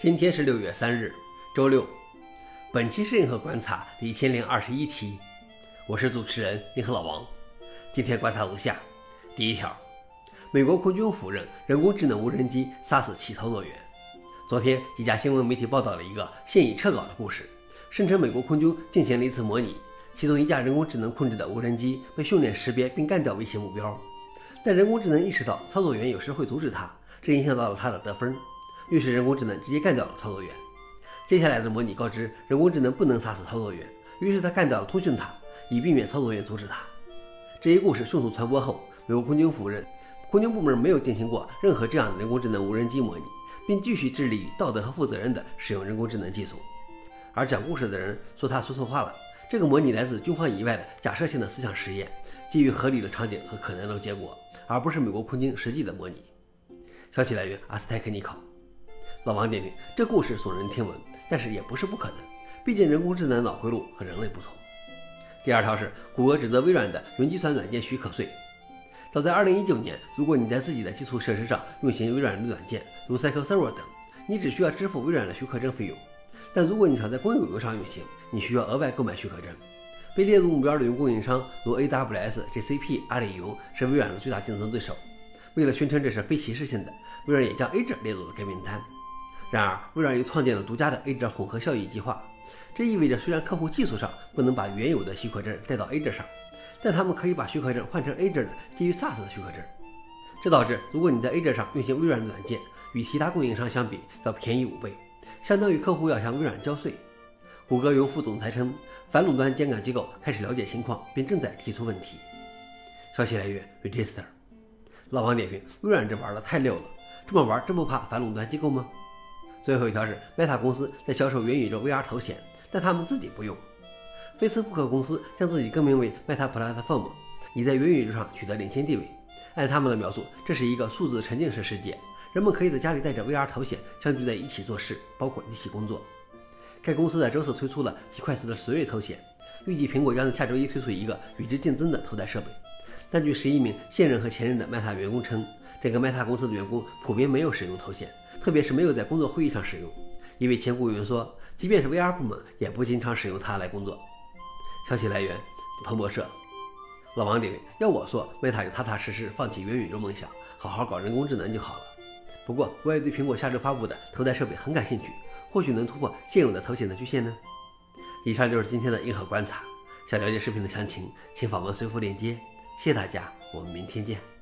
今天是六月三日，周六。本期是银河观察第一千零二十一期，我是主持人银河老王。今天观察如下：第一条，美国空军否认人工智能无人机杀死其操作员。昨天，几家新闻媒体报道了一个现已撤稿的故事，声称美国空军进行了一次模拟，其中一架人工智能控制的无人机被训练识别并干掉威胁目标，但人工智能意识到操作员有时会阻止它，这影响到了它的得分。于是人工智能直接干掉了操作员。接下来的模拟告知人工智能不能杀死操作员，于是他干掉了通讯塔，以避免操作员阻止他。这一故事迅速传播后，美国空军否认空军部门没有进行过任何这样的人工智能无人机模拟，并继续致力于道德和负责任地使用人工智能技术。而讲故事的人说他说错话了，这个模拟来自军方以外的假设性的思想实验，基于合理的场景和可能的结果，而不是美国空军实际的模拟。消息来源：阿斯泰克尼考。老王点评：这故事耸人听闻，但是也不是不可能。毕竟人工智能脑回路和人类不同。第二条是，谷歌指责微软的云计算软件许可税。早在2019年，如果你在自己的基础设施上运行微软的软件，如 SQL Server 等，你只需要支付微软的许可证费用。但如果你想在公有云上运行，你需要额外购买许可证。被列入目标的云供应商如 AWS、GCP、阿里云是微软的最大竞争对手。为了宣称这是非歧视性的，微软也将 Azure 列入了该名单。然而，微软又创建了独家的 Azure 混合效益计划，这意味着虽然客户技术上不能把原有的许可证带到 Azure 上，但他们可以把许可证换成 Azure 的基于 SaaS 的许可证。这导致，如果你在 Azure 上运行微软的软件，与其他供应商相比要便宜五倍，相当于客户要向微软交税。谷歌云副总裁称，反垄断监管机构开始了解情况，并正在提出问题。消息来源：Register。老王点评：微软这玩的太溜了，这么玩真不怕反垄断机构吗？最后一条是，Meta 公司在销售元宇宙 VR 头显，但他们自己不用。Facebook 公司将自己更名为 Meta Platform，已在元宇宙上取得领先地位。按他们的描述，这是一个数字沉浸式世界，人们可以在家里带着 VR 头显相聚在一起做事，包括一起工作。该公司在周四推出了其快速的十瑞头显，预计苹果将在下周一推出一个与之竞争的头戴设备。但据十一名现任和前任的 Meta 员工称，整个 Meta 公司的员工普遍没有使用头显。特别是没有在工作会议上使用。一位前雇员说，即便是 VR 部门，也不经常使用它来工作。消息来源：彭博社。老王点评：要我说，Meta 就踏踏实实放弃元宇宙梦想，好好搞人工智能就好了。不过，我也对苹果下周发布的头戴设备很感兴趣，或许能突破现有的头显的局限呢。以上就是今天的硬核观察。想了解视频的详情，请访问随附链接。谢谢大家，我们明天见。